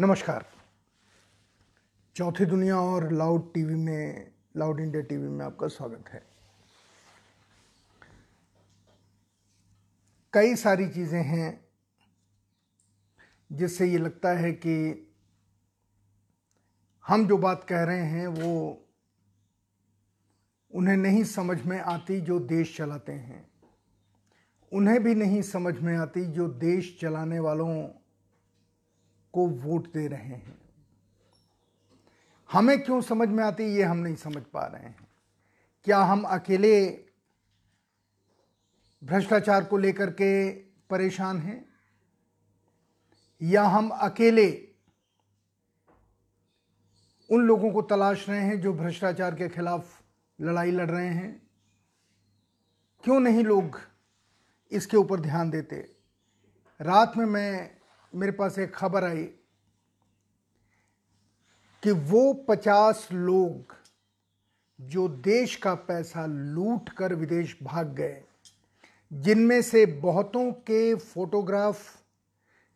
नमस्कार। चौथी दुनिया और लाउड टीवी में, लाउड इंडिया टीवी में आपका स्वागत है। कई सारी चीज़ें हैं जिससे ये लगता है कि हम जो बात कह रहे हैं वो उन्हें नहीं समझ में आती जो देश चलाते हैं। उन्हें भी नहीं समझ में आती जो देश चलाने वालों को वोट दे रहे हैं। हमें क्यों समझ में आती ये हम नहीं समझ पा रहे हैं। क्या हम अकेले भ्रष्टाचार को लेकर के परेशान हैं? या हम अकेले उन लोगों को तलाश रहे हैं जो भ्रष्टाचार के खिलाफ लड़ाई लड़ रहे हैं? क्यों नहीं लोग इसके ऊपर ध्यान देते? रात में मैं, मेरे पास एक खबर आई कि वो पचास लोग जो देश का पैसा लूट कर विदेश भाग गए, जिनमें से बहुतों के फोटोग्राफ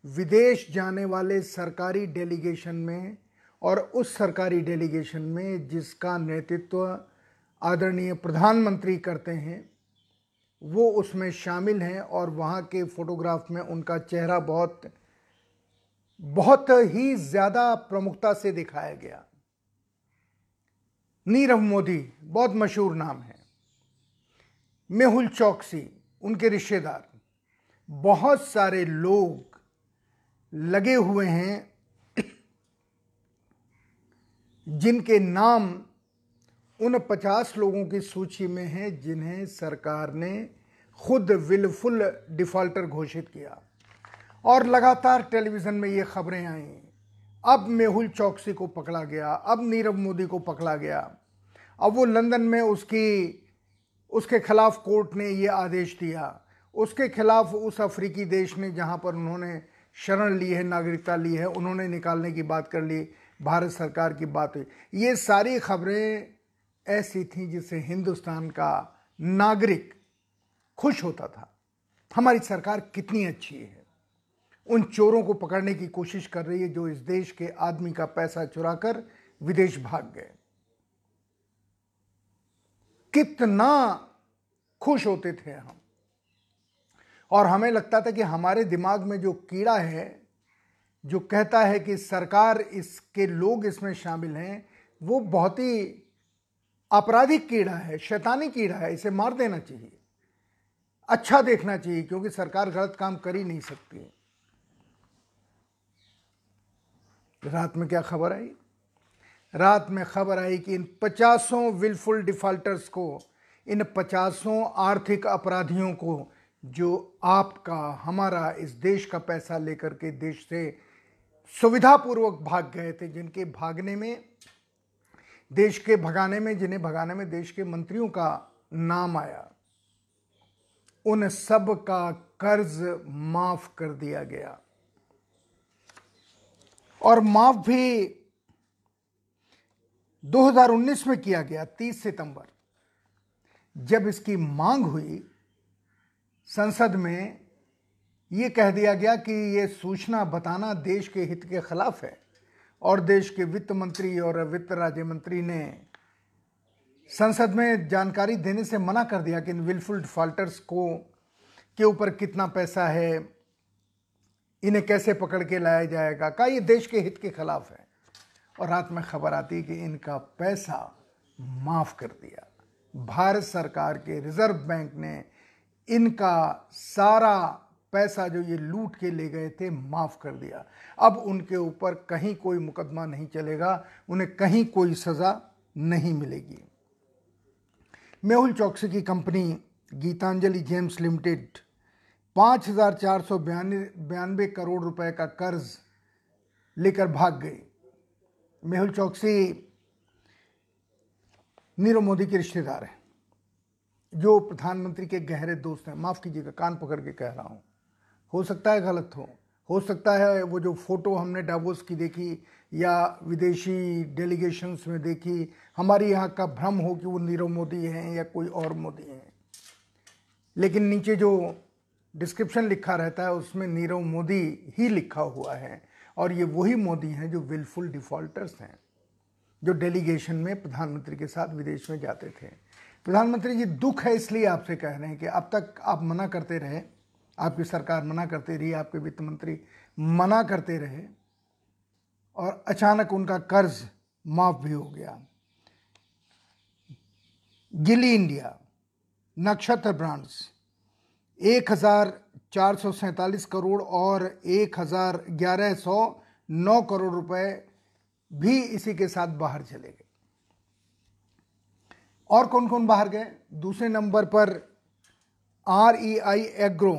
विदेश जाने वाले सरकारी डेलीगेशन में और उस सरकारी डेलीगेशन में जिसका नेतृत्व आदरणीय प्रधानमंत्री करते हैं, वो उसमें शामिल हैं और वहाँ के फोटोग्राफ में उनका चेहरा बहुत बहुत ही ज़्यादा प्रमुखता से दिखाया गया। नीरव मोदी, बहुत मशहूर नाम है। मेहुल चौकसी, उनके रिश्तेदार। बहुत सारे लोग लगे हुए हैं, जिनके नाम उन पचास लोगों की सूची में है जिन्हें सरकार ने खुद विलफुल डिफॉल्टर घोषित किया। और लगातार टेलीविज़न में ये खबरें आई। अब मेहुल चौकसी को पकड़ा गया, अब नीरव मोदी को पकड़ा गया। अब वो लंदन में उसकी, उसके खिलाफ कोर्ट ने ये आदेश दिया। उसके खिलाफ उस अफ्रीकी देश ने जहाँ पर उन्होंने शरण ली है, नागरिकता ली है, उन्होंने निकालने की बात कर ली, भारत सरकार की बात हुई। ये सारी खबरें ऐसी थी जिससे हिंदुस्तान का नागरिक खुश होता था। हमारी सरकार कितनी अच्छी है। उन चोरों को पकड़ने की कोशिश कर रही है जो इस देश के आदमी का पैसा चुराकर विदेश भाग गए। कितना खुश होते थे हम। और हमें लगता था कि हमारे दिमाग में जो कीड़ा है, जो कहता है कि सरकार इसके लोग इसमें शामिल हैं, वो बहुत ही आपराधिक कीड़ा है, शैतानी कीड़ा है, इसे मार देना चाहिए। अच्छा देखना चाहिए, क्योंकि सरकार गलत काम कर ही नहीं सकती रात में क्या खबर आई? रात में खबर आई कि इन पचासों विलफुल डिफॉल्टर्स को, इन पचासों आर्थिक अपराधियों को, जो आपका, हमारा, इस देश का पैसा लेकर के देश से सुविधापूर्वक भाग गए थे, जिनके भागने में, देश के भगाने में, जिन्हें भगाने में देश के मंत्रियों का नाम आया, उन सब का कर्ज माफ़ कर दिया गया। और माफ़ भी 2019 में किया गया 30 सितंबर। जब इसकी मांग हुई, संसद में ये कह दिया गया कि ये सूचना बताना देश के हित के खिलाफ है और देश के वित्त मंत्री और वित्त राज्य मंत्री ने संसद में जानकारी देने से मना कर दिया कि इन विलफुल डिफॉल्टर्स को, के ऊपर कितना पैसा है इन्हें कैसे पकड़ के लाया जाएगा? का ये देश के हित के खिलाफ है? और रात में खबर आती है कि इनका पैसा माफ़ कर दिया। भारत सरकार के रिज़र्व बैंक ने इनका सारा पैसा जो ये लूट के ले गए थे, माफ़ कर दिया। अब उनके ऊपर कहीं कोई मुकदमा नहीं चलेगा, उन्हें कहीं कोई सज़ा नहीं मिलेगी। मेहुल चौकसी की कंपनी गीतांजलि जेम्स लिमिटेड पाँच हज़ार चार सौ बयानवे करोड़ रुपए का कर्ज लेकर भाग गई। मेहुल चौकसी नीरव मोदी के रिश्तेदार हैं, जो प्रधानमंत्री के गहरे दोस्त हैं। माफ़ कीजिएगा, कान पकड़ के कह रहा हूँ। हो सकता है गलत हो। हो सकता है वो जो फ़ोटो हमने डावोस की देखी या विदेशी डेलीगेशंस में देखी, हमारी यहाँ का भ्रम हो कि वो नीरव मोदी हैं या कोई और मोदी हैं। लेकिन नीचे जो डिस्क्रिप्शन लिखा रहता है, उसमें नीरव मोदी ही लिखा हुआ है। और ये वही मोदी हैं जो विलफुल डिफॉल्टर्स हैं, जो डेलीगेशन में प्रधानमंत्री के साथ विदेश में जाते थे। प्रधानमंत्री जी, दुख है इसलिए आपसे कह रहे हैं कि अब तक आप मना करते रहे, आपकी सरकार मना करते रही, आपके वित्त मंत्री मना करते रहे, और अचानक उनका कर्ज माफ़ भी हो गया। गिली इंडिया, नक्षत्र ब्रांड्स एक हज़ार चार सौ सैंतालीस करोड़ और एक हज़ार ग्यारह सौ नौ करोड़ रुपए भी इसी के साथ बाहर चले गए। और कौन कौन बाहर गए? दूसरे नंबर पर R E I agro,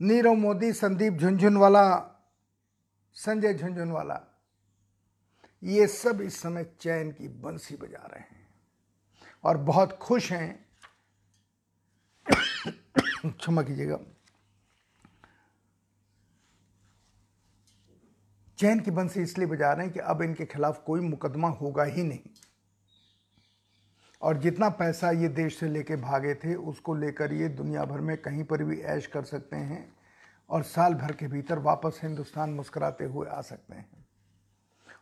Nirav Modi, Sandeep Jhunjhunwala, Sanjay Jhunjhunwala, ये सब इस समय चैन की बंसी बजा रहे हैं और बहुत खुश हैं क्षमा कीजिएगा। चैन की बंसी इसलिए बजा रहे हैं कि अब इनके खिलाफ कोई मुकदमा होगा ही नहीं। और जितना पैसा ये देश से लेके भागे थे, उसको लेकर ये दुनिया भर में कहीं पर भी ऐश कर सकते हैं और साल भर के भीतर वापस हिंदुस्तान मुस्कुराते हुए आ सकते हैं।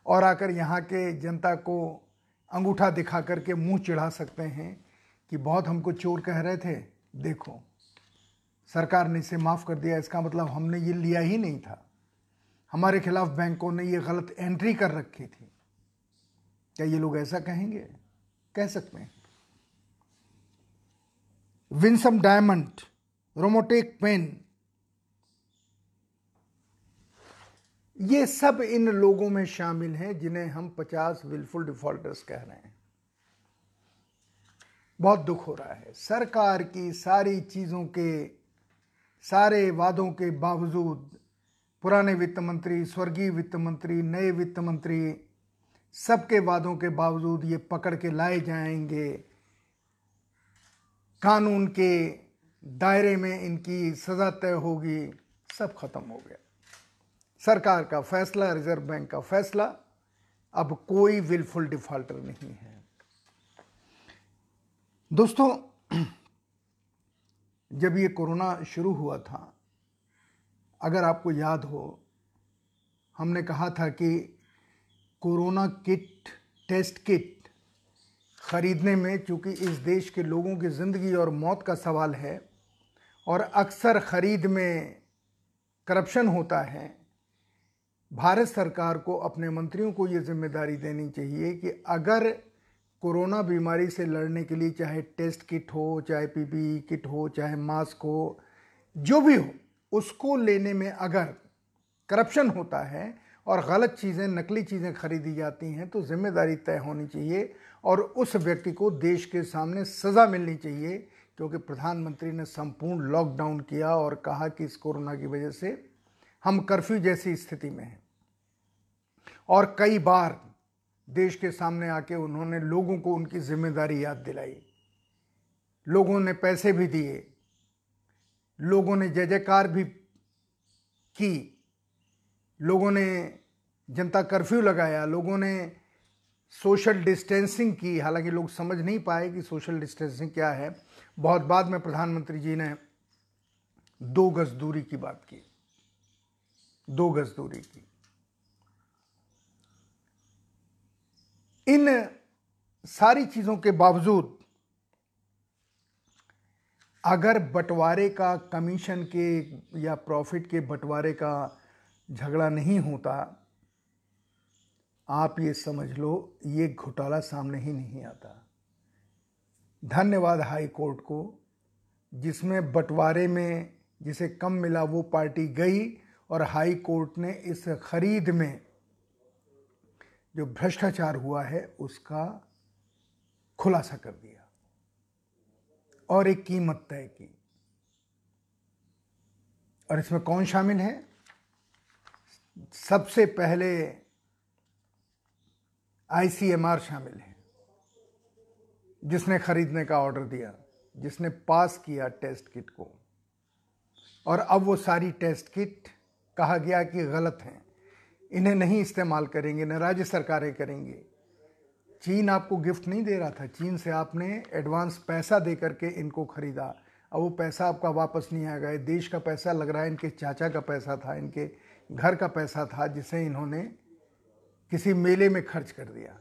और आकर यहाँ के जनता को अंगूठा दिखा करके मुँह चिढ़ा सकते हैं कि बहुत हमको चोर कह रहे थे देखो, सरकार ने इसे माफ़ कर दिया, इसका मतलब हमने ये लिया ही नहीं था। हमारे खिलाफ बैंकों ने ये गलत एंट्री कर रखी थी। क्या ये लोग ऐसा कहेंगे? कह सकते हैं। विंसम डायमंड रोमोटेक पेन ये सब इन लोगों में शामिल हैं जिन्हें हम 50 विलफुल डिफॉल्टर्स कह रहे हैं। बहुत दुख हो रहा है। सरकार की सारी चीज़ों के, सारे वादों के बावजूद पुराने वित्त मंत्री, स्वर्गीय वित्त मंत्री, नए वित्त मंत्री, सबके वादों के बावजूद ये पकड़ के लाए जाएँगे। कानून के दायरे में इनकी सज़ा तय होगी, सब खत्म हो गया। सरकार का फैसला, रिज़र्व बैंक का फैसला, अब कोई विलफुल डिफॉल्टर नहीं है। दोस्तों, जब ये कोरोना शुरू हुआ था, अगर आपको याद हो, हमने कहा था कि कोरोना किट, टेस्ट किट ख़रीदने में, चूँकि इस देश के लोगों की ज़िंदगी और मौत का सवाल है, और अक्सर ख़रीद में करप्शन होता है, भारत सरकार को, अपने मंत्रियों को ये ज़िम्मेदारी देनी चाहिए कि अगर कोरोना बीमारी से लड़ने के लिए चाहे टेस्ट किट हो, चाहे पीपीई किट हो, चाहे मास्क हो, जो भी हो, उसको लेने में अगर करप्शन होता है और गलत चीज़ें, नकली चीज़ें खरीदी जाती हैं तो ज़िम्मेदारी तय होनी चाहिए और उस व्यक्ति को देश के सामने सज़ा मिलनी चाहिए, क्योंकि प्रधानमंत्री ने संपूर्ण लॉकडाउन किया और कहा कि इस कोरोना की वजह से हम कर्फ्यू जैसी स्थिति में हैं। और कई बार देश के सामने आके उन्होंने लोगों को उनकी ज़िम्मेदारी याद दिलाई। लोगों ने पैसे भी दिए। लोगों ने जय जयकार भी की। लोगों ने जनता कर्फ्यू लगाया। लोगों ने सोशल डिस्टेंसिंग की। हालाँकि लोग समझ नहीं पाए कि सोशल डिस्टेंसिंग क्या है। बहुत बाद में प्रधानमंत्री जी ने दो गज दूरी की बात की। दो गज दूरी की। इन सारी चीज़ों के बावजूद, अगर बंटवारे का कमीशन के या प्रॉफिट के बंटवारे का झगड़ा नहीं होता, आप ये समझ लो, ये घोटाला सामने ही नहीं आता। धन्यवाद हाई कोर्ट को, जिसमें बंटवारे में जिसे कम मिला वो पार्टी गई और हाई कोर्ट ने इस खरीद में जो भ्रष्टाचार हुआ है, उसका खुलासा कर दिया। और एक कीमत तय की। और इसमें कौन शामिल है? सबसे पहले आईसीएमआर शामिल है, जिसने खरीदने का ऑर्डर दिया, जिसने पास किया टेस्ट किट को। और अब वो सारी टेस्ट किट कहा गया कि गलत हैं। इन्हें नहीं इस्तेमाल करेंगे, न राज्य सरकारें करेंगी। चीन आपको गिफ्ट नहीं दे रहा था। चीन से आपने एडवांस पैसा दे करके इनको खरीदा। अब वो पैसा आपका वापस नहीं आएगा। देश का पैसा लग रहा है, इनके चाचा का पैसा था, इनके घर का पैसा था, जिसे इन्होंने किसी मेले में खर्च कर दिया।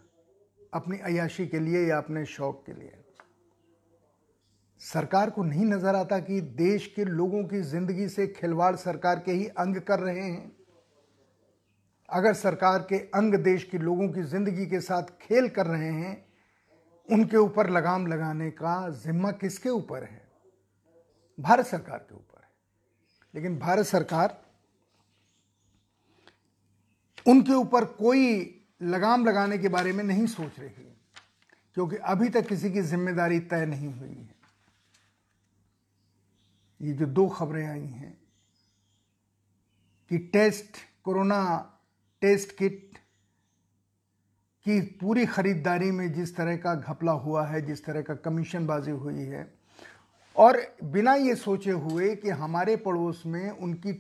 अपनी अयाशी के लिए या अपने शौक के लिए। सरकार को नहीं नज़र आता कि देश के लोगों की ज़िंदगी से खिलवाड़ सरकार के ही अंग कर रहे हैं। अगर सरकार के अंग देश के लोगों की ज़िंदगी के साथ खेल कर रहे हैं, उनके ऊपर लगाम लगाने का जिम्मा किसके ऊपर है? भारत सरकार के ऊपर है। लेकिन भारत सरकार उनके ऊपर कोई लगाम लगाने के बारे में नहीं सोच रही है क्योंकि अभी तक किसी की ज़िम्मेदारी तय नहीं हुई है। ये जो दो खबरें आई हैं कि टेस्ट कोरोना टेस्ट किट की पूरी खरीदारी में जिस तरह का घपला हुआ है, जिस तरह का कमीशनबाजी हुई है, और बिना ये सोचे हुए कि हमारे पड़ोस में उनकी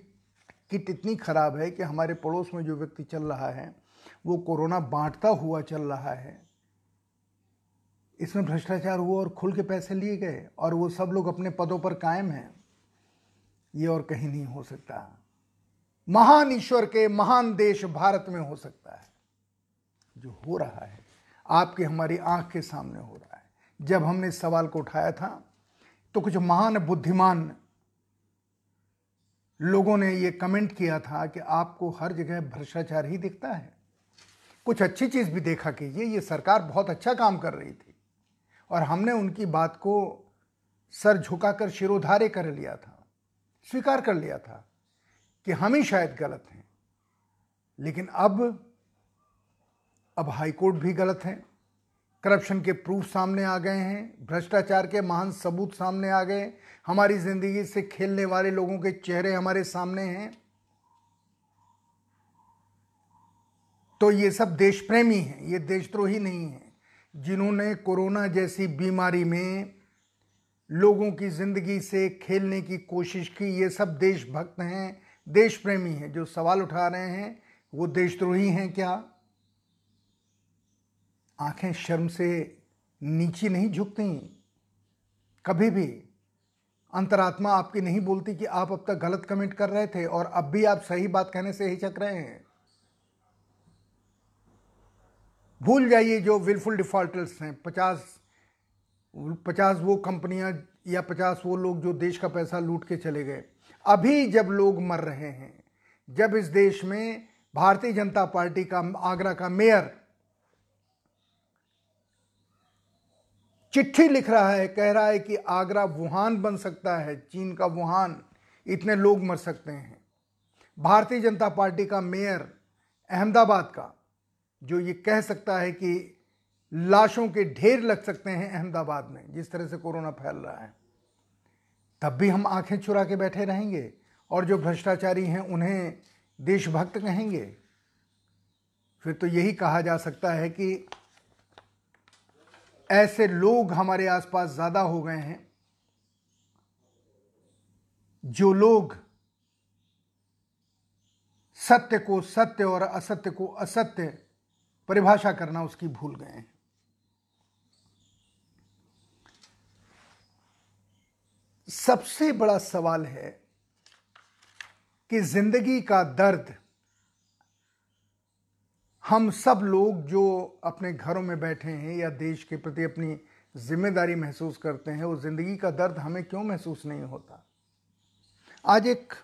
किट इतनी ख़राब है कि हमारे पड़ोस में जो व्यक्ति चल रहा है, वो कोरोना बांटता हुआ चल रहा है। इसमें भ्रष्टाचार हुआ और खुल के पैसे लिए गए, और वो सब लोग अपने पदों पर कायम हैं। ये और कहीं नहीं हो सकता। महान ईश्वर के महान देश भारत में हो सकता है। जो हो रहा है, आपके हमारी आँख के सामने हो रहा है। जब हमने इस सवाल को उठाया था तो कुछ महान बुद्धिमान लोगों ने ये कमेंट किया था कि आपको हर जगह भ्रष्टाचार ही दिखता है। कुछ अच्छी चीज़ भी देखा कीजिए ये सरकार बहुत अच्छा काम कर रही थी। और हमने उनकी बात को सर झुकाकर शिरोधार्य कर लिया था, स्वीकार कर लिया था। कि हम ही शायद गलत हैं। लेकिन अब अब हाईकोर्ट भी गलत है। करप्शन के प्रूफ सामने आ गए हैं। भ्रष्टाचार के महान सबूत सामने आ गए। हमारी ज़िंदगी से खेलने वाले लोगों के चेहरे हमारे सामने हैं। तो ये सब देश प्रेमी हैं। ये देशद्रोही नहीं हैं। जिन्होंने कोरोना जैसी बीमारी में लोगों की ज़िंदगी से खेलने की कोशिश की, ये सब देशभक्त हैं। देश प्रेमी हैं। जो सवाल उठा रहे हैं, वो देशद्रोही हैं क्या? आँखें शर्म से नीची नहीं झुकती। कभी भी अंतरात्मा आपकी नहीं बोलती कि आप अब तक गलत कमेंट कर रहे थे और अब भी आप सही बात कहने से हिचक रहे हैं। भूल जाइए जो विलफुल डिफॉल्टर्स हैं। पचास पचास वो कंपनियाँ या पचास वो लोग जो देश का पैसा लूट के चले गए। अभी जब लोग मर रहे हैं, जब इस देश में भारतीय जनता पार्टी का, आगरा का मेयर चिट्ठी लिख रहा है, कह रहा है कि आगरा वुहान बन सकता है, चीन का वुहान, इतने लोग मर सकते हैं। भारतीय जनता पार्टी का मेयर अहमदाबाद का, जो ये कह सकता है कि लाशों के ढेर लग सकते हैं अहमदाबाद में, जिस तरह से कोरोना फैल रहा है। तब भी हम आँखें चुरा के बैठे रहेंगे और जो भ्रष्टाचारी हैं उन्हें देशभक्त कहेंगे। फिर तो यही कहा जा सकता है कि ऐसे लोग हमारे आसपास ज़्यादा हो गए हैं, जो लोग सत्य को सत्य और असत्य को असत्य परिभाषा करना उसकी भूल गए हैं। सबसे बड़ा सवाल है कि ज़िंदगी का दर्द हम सब लोग जो अपने घरों में बैठे हैं या देश के प्रति अपनी ज़िम्मेदारी महसूस करते हैं, वो ज़िंदगी का दर्द हमें क्यों महसूस नहीं होता? आज एक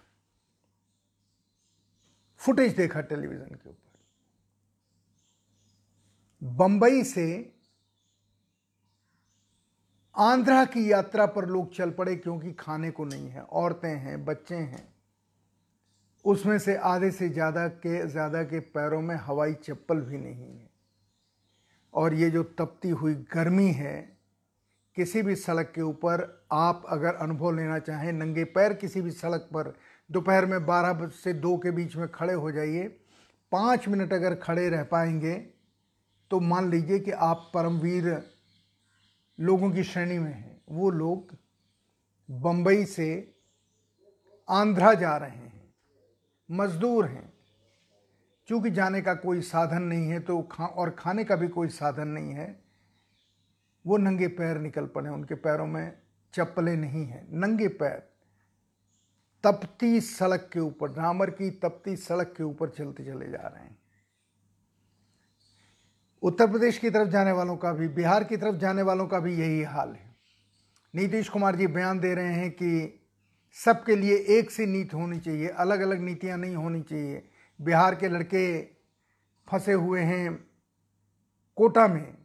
फुटेज देखा टेलीविज़न के ऊपर। बंबई से आंध्रा की यात्रा पर लोग चल पड़े क्योंकि खाने को नहीं है, औरतें हैं, बच्चे हैं। उसमें से आधे से ज़्यादा के ज़्यादा के पैरों में हवाई चप्पल भी नहीं है। और ये जो तपती हुई गर्मी है, किसी भी सड़क के ऊपर आप अगर अनुभव लेना चाहें, नंगे पैर किसी भी सड़क पर, दोपहर में बारह से दो के बीच में खड़े हो जाइए। पाँच मिनट अगर खड़े रह पाएँगे तो मान लीजिए कि आप परमवीर लोगों की श्रेणी में हैं। वो लोग बम्बई से आंध्रा जा रहे हैं। मजदूर हैं। चूँकि जाने का कोई साधन नहीं है तो खा, और खाने का भी कोई साधन नहीं है, वो नंगे पैर निकल पड़े उनके पैरों में चप्पलें नहीं हैं। नंगे पैर। तपती सड़क के ऊपर, डामर की तपती सड़क के ऊपर चलते चले जा रहे हैं। उत्तर प्रदेश की तरफ़ जाने वालों का भी, बिहार की तरफ़ जाने वालों का भी यही हाल है। नीतीश कुमार जी बयान दे रहे हैं कि सबके लिए एक सी नीति होनी चाहिए अलग अलग नीतियाँ नहीं होनी चाहिए। बिहार के लड़के फंसे हुए हैं कोटा में।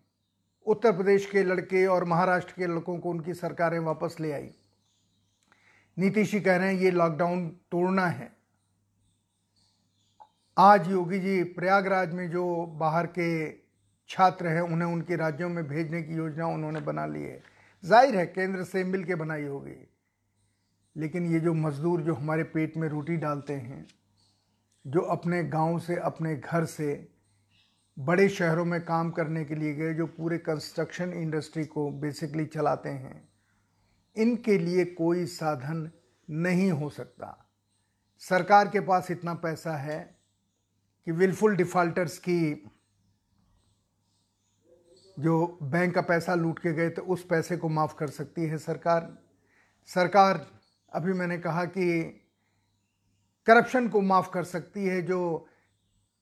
उत्तर प्रदेश के लड़के और महाराष्ट्र के लड़कों को उनकी सरकारें वापस ले आई। नीतीश जी कह रहे हैं, ये लॉकडाउन तोड़ना है। आज योगी जी प्रयागराज में जो बाहर के छात्र हैं, उन्हें उनके राज्यों में भेजने की योजना उन्होंने बना ली है। ज़ाहिर है, केंद्र से मिल के बनाई होगी। लेकिन ये जो मज़दूर जो हमारे पेट में रोटी डालते हैं, जो अपने गाँव से, अपने घर से, बड़े शहरों में काम करने के लिए गए, जो पूरे कंस्ट्रक्शन इंडस्ट्री को बेसिकली चलाते हैं, इनके लिए कोई साधन नहीं हो सकता। सरकार के पास इतना पैसा है कि विलफुल डिफ़ाल्टर्स की जो बैंक का पैसा लूट के गए तो उस पैसे को माफ़ कर सकती है सरकार। सरकार, अभी मैंने कहा कि करप्शन को माफ़ कर सकती है, जो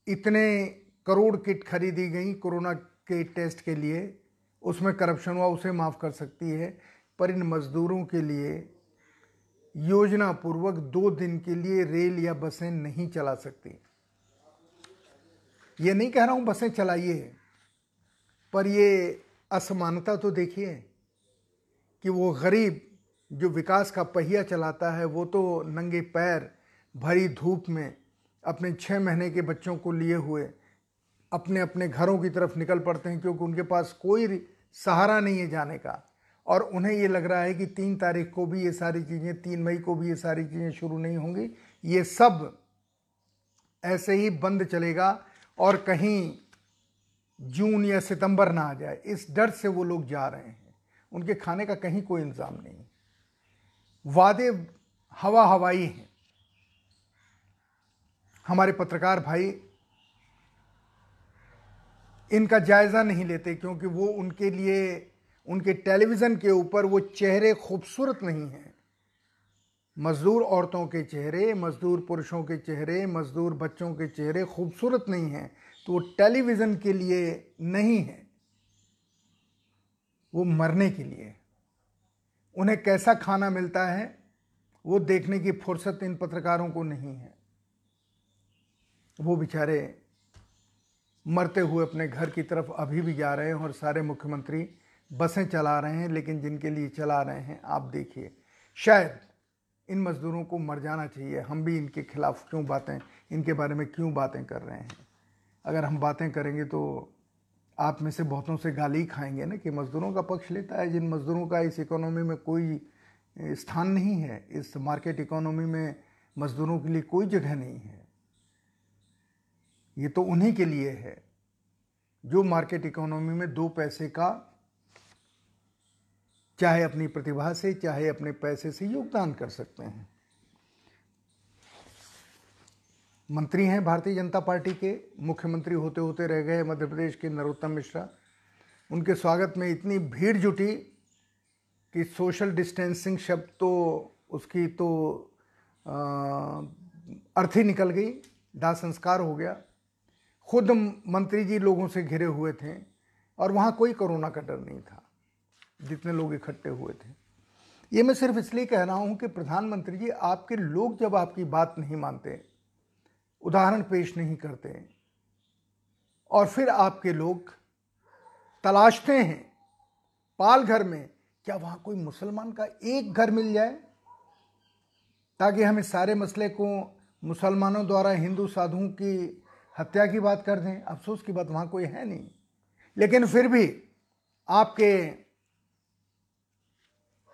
इतने करोड़ किट खरीदी गई कोरोना के टेस्ट के लिए, उसमें करप्शन हुआ, उसे माफ़ कर सकती है। पर इन मज़दूरों के लिए योजना पूर्वक दो दिन के लिए रेल या बसें नहीं चला सकती। ये नहीं कह रहा हूँ बसें चलाइए। पर ये असमानता तो देखिए कि वो गरीब जो विकास का पहिया चलाता है, वो तो नंगे पैर भरी धूप में अपने छः महीने के बच्चों को लिए हुए अपने अपने घरों की तरफ़ निकल पड़ते हैं क्योंकि उनके पास कोई सहारा नहीं है जाने का। और उन्हें ये लग रहा है कि तीन तारीख को भी ये सारी चीज़ें, तीन मई को भी ये सारी चीज़ें शुरू नहीं होंगी। ये सब ऐसे ही बंद चलेगा और कहीं जून या सितंबर ना आ जाए, इस डर से वो लोग जा रहे हैं। उनके खाने का कहीं कोई इंतज़ाम नहीं। वादे हवा हवाई हैं। हमारे पत्रकार भाई इनका जायज़ा नहीं लेते क्योंकि वो उनके लिए, उनके टेलीविज़न के ऊपर वो चेहरे खूबसूरत नहीं हैं। मज़दूर औरतों के चेहरे, मज़दूर पुरुषों के चेहरे, मज़दूर बच्चों के चेहरे खूबसूरत नहीं हैं। तो वो टेलीविज़न के लिए नहीं है। वो मरने के लिए उन्हें कैसा खाना मिलता है, वो देखने की फुर्सत इन पत्रकारों को नहीं है। वो बेचारे मरते हुए अपने घर की तरफ़ अभी भी जा रहे हैं और सारे मुख्यमंत्री बसें चला रहे हैं, लेकिन जिनके लिए चला रहे हैं, आप देखिए। शायद इन मज़दूरों को मर जाना चाहिए। हम भी इनके खिलाफ क्यों बातें, इनके बारे में क्यों बातें कर रहे हैं? अगर हम बातें करेंगे तो आप में से बहुतों से गाली खाएँगे ना कि मज़दूरों का पक्ष लेता है, जिन मज़दूरों का इस इकोनॉमी में कोई स्थान नहीं है, इस मार्केट इकोनॉमी में मज़दूरों के लिए कोई जगह नहीं है। ये तो उन्हीं के लिए है, जो मार्केट इकोनॉमी में दो पैसे का, चाहे अपनी प्रतिभा से, चाहे अपने पैसे से योगदान कर सकते हैं। मंत्री हैं भारतीय जनता पार्टी के, मुख्यमंत्री होते होते रह गए मध्य प्रदेश के नरोत्तम मिश्रा। उनके स्वागत में इतनी भीड़ जुटी कि सोशल डिस्टेंसिंग शब्द तो उसकी तो अर्थ ही निकल गई, दाह संस्कार हो गया। खुद मंत्री जी लोगों से घिरे हुए थे और वहाँ कोई कोरोना का डर नहीं था, जितने लोग इकट्ठे हुए थे। ये मैं सिर्फ़ इसलिए कह रहा हूँ कि प्रधानमंत्री जी, आपके लोग जब आपकी बात नहीं मानते उदाहरण पेश नहीं करते और फिर आपके लोग तलाशते हैं, पाल घर में, क्या वहाँ कोई मुसलमान का एक घर मिल जाए? ताकि हम इस सारे मसले को मुसलमानों द्वारा हिंदू साधुओं की हत्या की बात कर दें। अफसोस की बात वहाँ कोई है नहीं। लेकिन फिर भी आपके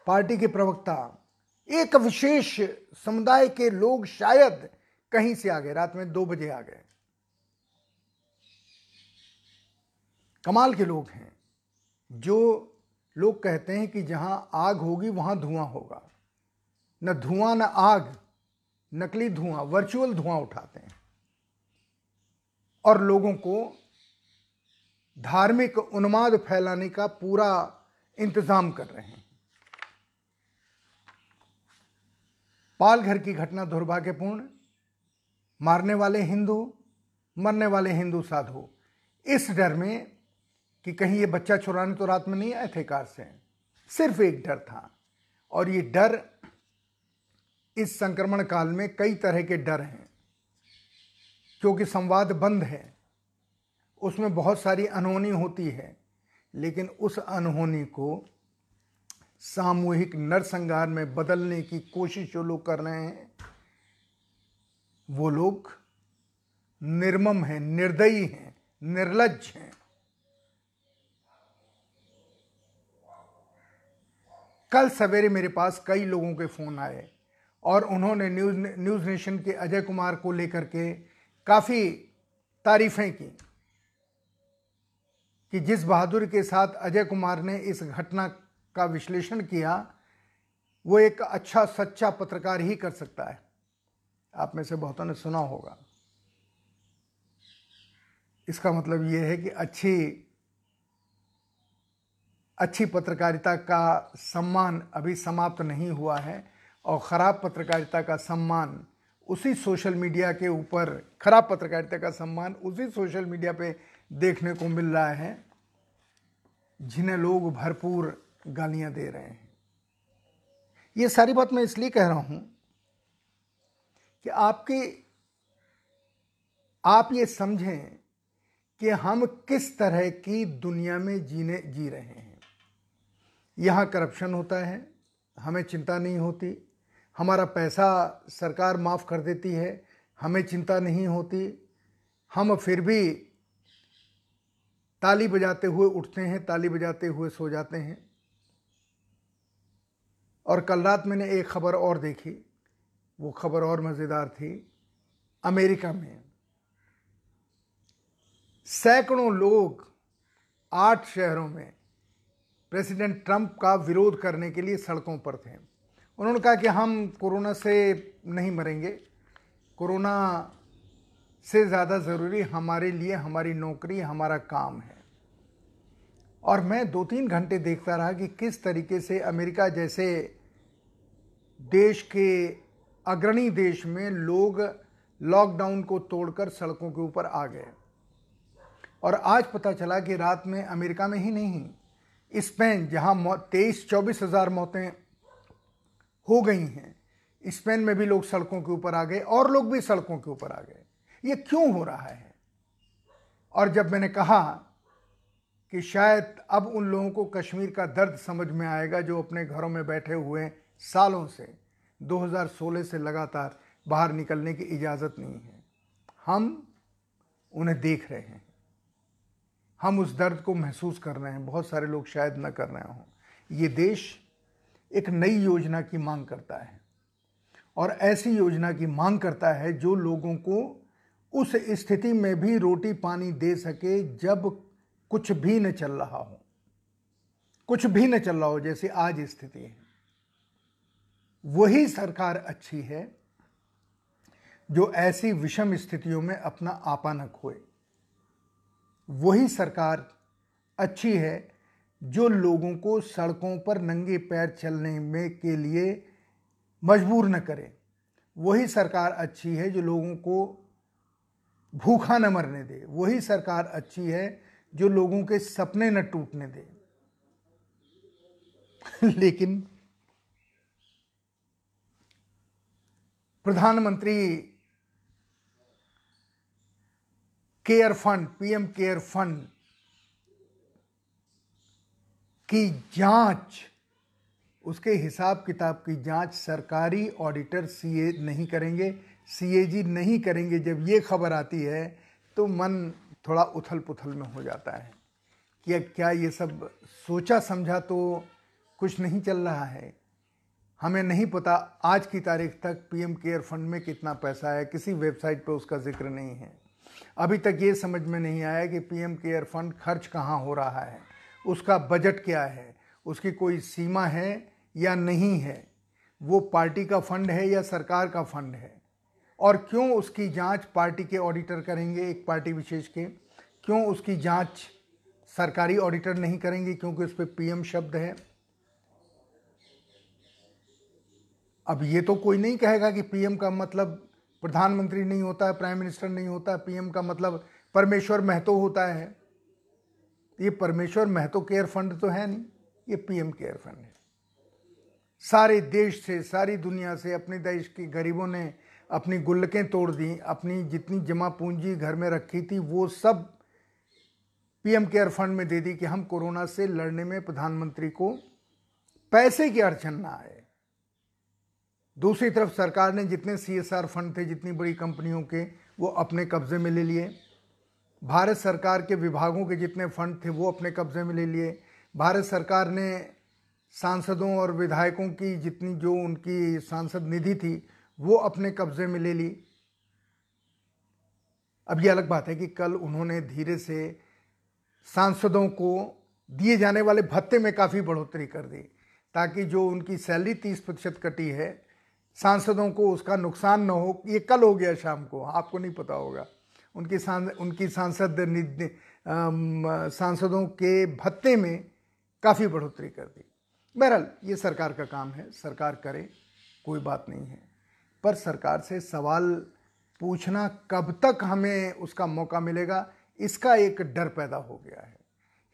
पार्टी के प्रवक्ता, एक विशेष समुदाय के लोग शायद कहीं से आ गए, रात में दो बजे आ गए। कमाल के लोग हैं। जो लोग कहते हैं कि जहाँ आग होगी, वहाँ धुआँ होगा। न धुआँ, न आग, नकली धुआँ वर्चुअल धुआँ उठाते हैं। और लोगों को धार्मिक उन्माद फैलाने का पूरा इंतज़ाम कर रहे हैं। पालघर की घटना दुर्भाग्यपूर्ण मारने वाले हिंदू, मरने वाले हिंदू साधु। इस डर में कि कहीं ये बच्चा चुराने तो रात में नहीं आए थे कार से। सिर्फ़ एक डर था। और ये डर इस संक्रमण काल में कई तरह के डर हैं। क्योंकि संवाद बंद है। उसमें बहुत सारी अनहोनी होती है। लेकिन उस अनहोनी को सामूहिक नरसंहार में बदलने की कोशिश जो लोग कर रहे हैं वो लोग निर्मम हैं, निर्दयी हैं, निर्लज हैं। कल सवेरे मेरे पास कई लोगों के फ़ोन आए और उन्होंने न्यूज़ न्यूज़ नेशन के अजय कुमार को लेकर के काफ़ी तारीफ़ें की कि जिस बहादुर के साथ अजय कुमार ने इस घटना का विश्लेषण किया, वो एक अच्छा सच्चा पत्रकार ही कर सकता है। आप में से बहुतों ने सुना होगा। इसका मतलब ये है कि अच्छी अच्छी पत्रकारिता का सम्मान अभी समाप्त नहीं हुआ है और ख़राब पत्रकारिता का सम्मान उसी सोशल मीडिया के ऊपर, खराब पत्रकारिता का सम्मान उसी सोशल मीडिया पे देखने को मिल रहा है, जिन्हें लोग भरपूर गालियाँ दे रहे हैं। ये सारी बात मैं इसलिए कह रहा हूँ कि आपके, आप ये समझें कि हम किस तरह की दुनिया में जीने, जी रहे हैं। यहाँ करप्शन होता है, हमें चिंता नहीं होती, हमारा पैसा सरकार माफ़ कर देती है, हमें चिंता नहीं होती, हम फिर भी ताली बजाते हुए उठते हैं, ताली बजाते हुए सो जाते हैं। और कल रात मैंने एक खबर और देखी वो खबर और मज़ेदार थी अमेरिका में। सैकड़ों लोग आठ शहरों में प्रेसिडेंट ट्रंप का विरोध करने के लिए सड़कों पर थे। उन्होंने कहा कि हम कोरोना से नहीं मरेंगे। कोरोना से ज़्यादा ज़रूरी हमारे लिए हमारी नौकरी, हमारा काम है। और मैं दो तीन घंटे देखता रहा कि किस तरीके से अमेरिका जैसे देश के अग्रणी देश में लोग लॉकडाउन को तोड़कर सड़कों के ऊपर आ गए। और आज पता चला कि रात में अमेरिका में ही नहीं, स्पेन, जहाँ तेईस, चौबीस हज़ार मौतें हो गई हैं, स्पेन में भी लोग सड़कों के ऊपर आ गए और लोग भी सड़कों के ऊपर आ गए। ये क्यों हो रहा है? और जब मैंने कहा कि शायद अब उन लोगों को कश्मीर का दर्द समझ में आएगा जो अपने घरों में बैठे हुए सालों से 2016 से लगातार बाहर निकलने की इजाज़त नहीं है। हम उन्हें देख रहे हैं। हम उस दर्द को महसूस कर रहे हैं। बहुत सारे लोग शायद न कर रहे हों। ये देश एक नई योजना की मांग करता है और ऐसी योजना की मांग करता है जो लोगों को उस स्थिति में भी रोटी पानी दे सके जब कुछ भी न चल रहा हो। कुछ भी न चल रहा हो, जैसे आज स्थिति है। वही सरकार अच्छी है जो ऐसी विषम स्थितियों में अपना आपा न खोए। वही सरकार अच्छी है जो लोगों को सड़कों पर नंगे पैर चलने में के लिए मजबूर न करे। वही सरकार अच्छी है जो लोगों को भूखा न मरने दे। वही सरकार अच्छी है जो लोगों के सपने न टूटने दे। लेकिन प्रधानमंत्री care fund, PM care fund की जाँच, उसके हिसाब किताब की जाँच सरकारी ऑडिटर सीए नहीं करेंगे, सीएजी नहीं करेंगे। जब ये खबर आती है तो मन थोड़ा उथल पुथल में हो जाता है कि क्या ये सब सोचा समझा तो कुछ नहीं चल रहा है। हमें नहीं पता आज की तारीख तक पीएम केयर फंड में कितना पैसा है, किसी वेबसाइट पर उसका ज़िक्र नहीं है। अभी तक ये समझ में नहीं आया कि पीएम केयर फंड खर्च कहाँ हो रहा है, उसका बजट क्या है, उसकी कोई सीमा है या नहीं है। वो पार्टी का फंड है या सरकार का फंड है? और क्यों उसकी जाँच पार्टी के ऑडिटर करेंगे, एक पार्टी विशेष के? क्यों उसकी जाँच सरकारी ऑडिटर नहीं करेंगे क्योंकि उस पर पीएम शब्द है? अब ये तो कोई नहीं कहेगा कि पीएम का मतलब प्रधानमंत्री नहीं होता है प्राइम मिनिस्टर नहीं होता है पीएम का मतलब परमेश्वर महतो होता है। ये परमेश्वर महतो केयर फंड तो है नहीं, ये पीएम केयर फंड है। सारे देश से, सारी दुनिया से, अपने देश के गरीबों ने अपनी गुल्लकें तोड़ दी, अपनी जितनी जमा पूंजी घर में रखी थी, वो सब पीएम केयर फंड में दे दी कि हम कोरोना से लड़ने में प्रधानमंत्री को पैसे की अड़चन ना आए। दूसरी तरफ़ सरकार ने जितने सीएसआर फंड थे, जितनी बड़ी कंपनियों के, वो अपने कब्जे में ले लिए। भारत सरकार के विभागों के जितने फंड थे, वो अपने कब्जे में ले लिए। भारत सरकार ने सांसदों और विधायकों की जितनी जो उनकी सांसद निधि थी, वो अपने कब्जे में ले ली। अब ये अलग बात है कि कल उन्होंने धीरे से सांसदों को दिए जाने वाले भत्ते में काफ़ी बढ़ोतरी कर दी, ताकि जो उनकी सैलरी तीस प्रतिशत कटी है सांसदों को उसका नुकसान न हो, ये कल हो गया शाम को, आपको नहीं पता होगा। उनकी सांस, उनकी सांसद सांसदों के भत्ते में काफ़ी बढ़ोतरी कर दी। बहरहाल, ये सरकार का काम है, सरकार करे, कोई बात नहीं है। पर सरकार से सवाल पूछना कब तक हमें उसका मौका मिलेगा, इसका एक डर पैदा हो गया है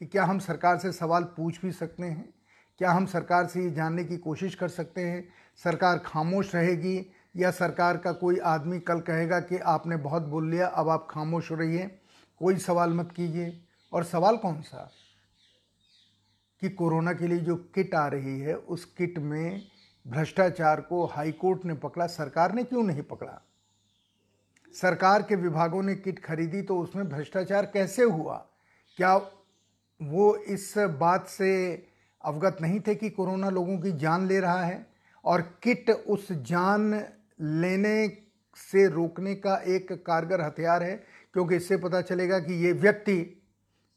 कि क्या हम सरकार से सवाल पूछ भी सकते हैं? क्या हम सरकार से ये जानने की कोशिश कर सकते हैं सरकार खामोश रहेगी या सरकार का कोई आदमी कल कहेगा कि आपने बहुत बोल लिया, अब आप खामोश हो रहिए, कोई सवाल मत कीजिए। और सवाल कौन सा? कि कोरोना के लिए जो किट आ रही है, उस किट में भ्रष्टाचार को हाईकोर्ट ने पकड़ा, सरकार ने क्यों नहीं पकड़ा? सरकार के विभागों ने किट खरीदी तो उसमें भ्रष्टाचार कैसे हुआ? क्या वो इस बात से अवगत नहीं थे कि कोरोना लोगों की जान ले रहा है? और किट उस जान लेने से रोकने का एक कारगर हथियार है, क्योंकि इससे पता चलेगा कि ये व्यक्ति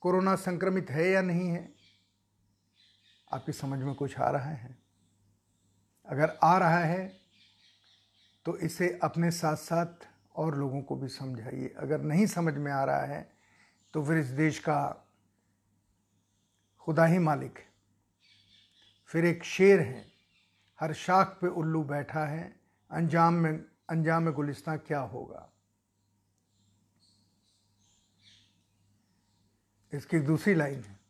कोरोना संक्रमित है या नहीं है। आपकी समझ में कुछ आ रहा है? अगर आ रहा है तो इसे अपने साथ साथ और लोगों को भी समझाइए। अगर नहीं समझ में आ रहा है तो फिर इस देश का खुदा ही मालिक, फिर एक शेर है। हर शाख पे उल्लू बैठा है, अंजाम में अंजाम में गुलिस्तान क्या होगा? इसकी दूसरी लाइन है।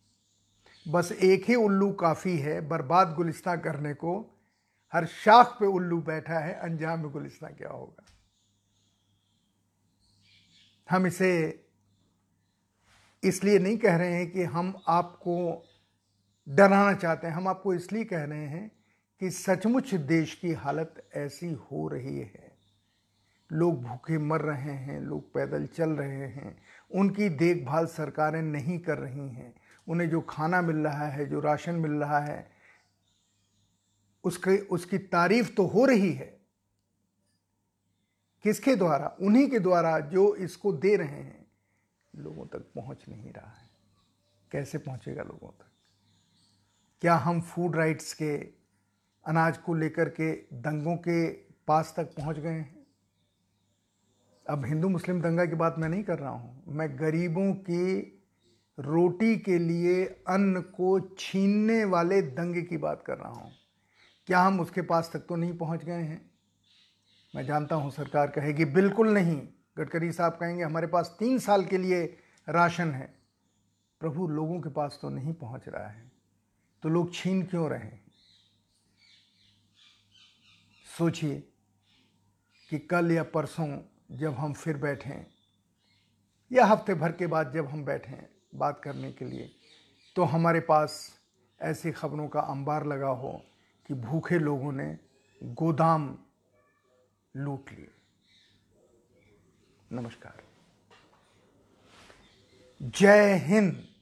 बस एक ही उल्लू काफ़ी है, बर्बाद गुलिस्तान करने को। हर शाख पे उल्लू बैठा है, अंजाम में गुलिस्तान क्या होगा? हम इसे इसलिए नहीं कह रहे हैं कि हम आपको डराना चाहते हैं, हम आपको इसलिए कह रहे हैं कि सचमुच देश की हालत ऐसी हो रही है। लोग भूखे मर रहे हैं, लोग पैदल चल रहे हैं, उनकी देखभाल सरकारें नहीं कर रही हैं। उन्हें जो खाना मिल रहा है, जो राशन मिल रहा है, उसके, उसकी तारीफ़ तो हो रही है। किसके द्वारा? उन्हीं के द्वारा जो इसको दे रहे हैं। लोगों तक पहुँच नहीं रहा है। कैसे पहुंचेगा लोगों तक? क्या हम फ़ूड राइट्स के अनाज को लेकर के दंगों के पास तक पहुँच गए हैं। अब हिंदू मुस्लिम दंगा की बात मैं नहीं कर रहा हूँ। मैं गरीबों की रोटी के लिए अन्न को छीनने वाले दंगे की बात कर रहा हूँ। क्या हम उसके पास तक तो नहीं पहुँच गए हैं? मैं जानता हूँ सरकार कहेगी, बिल्कुल नहीं। गडकरी साहब कहेंगे, हमारे पास तीन साल के लिए राशन है। प्रभु लोगों के पास तो नहीं पहुँच रहा है। तो लोग छीन क्यों रहे हैं? सोचिए कि कल या परसों जब हम फिर बैठें, या हफ़्ते भर के बाद जब हम बैठें बात करने के लिए तो हमारे पास ऐसी खबरों का अंबार लगा हो कि भूखे लोगों ने गोदाम लूट लिए। नमस्कार। जय हिंद।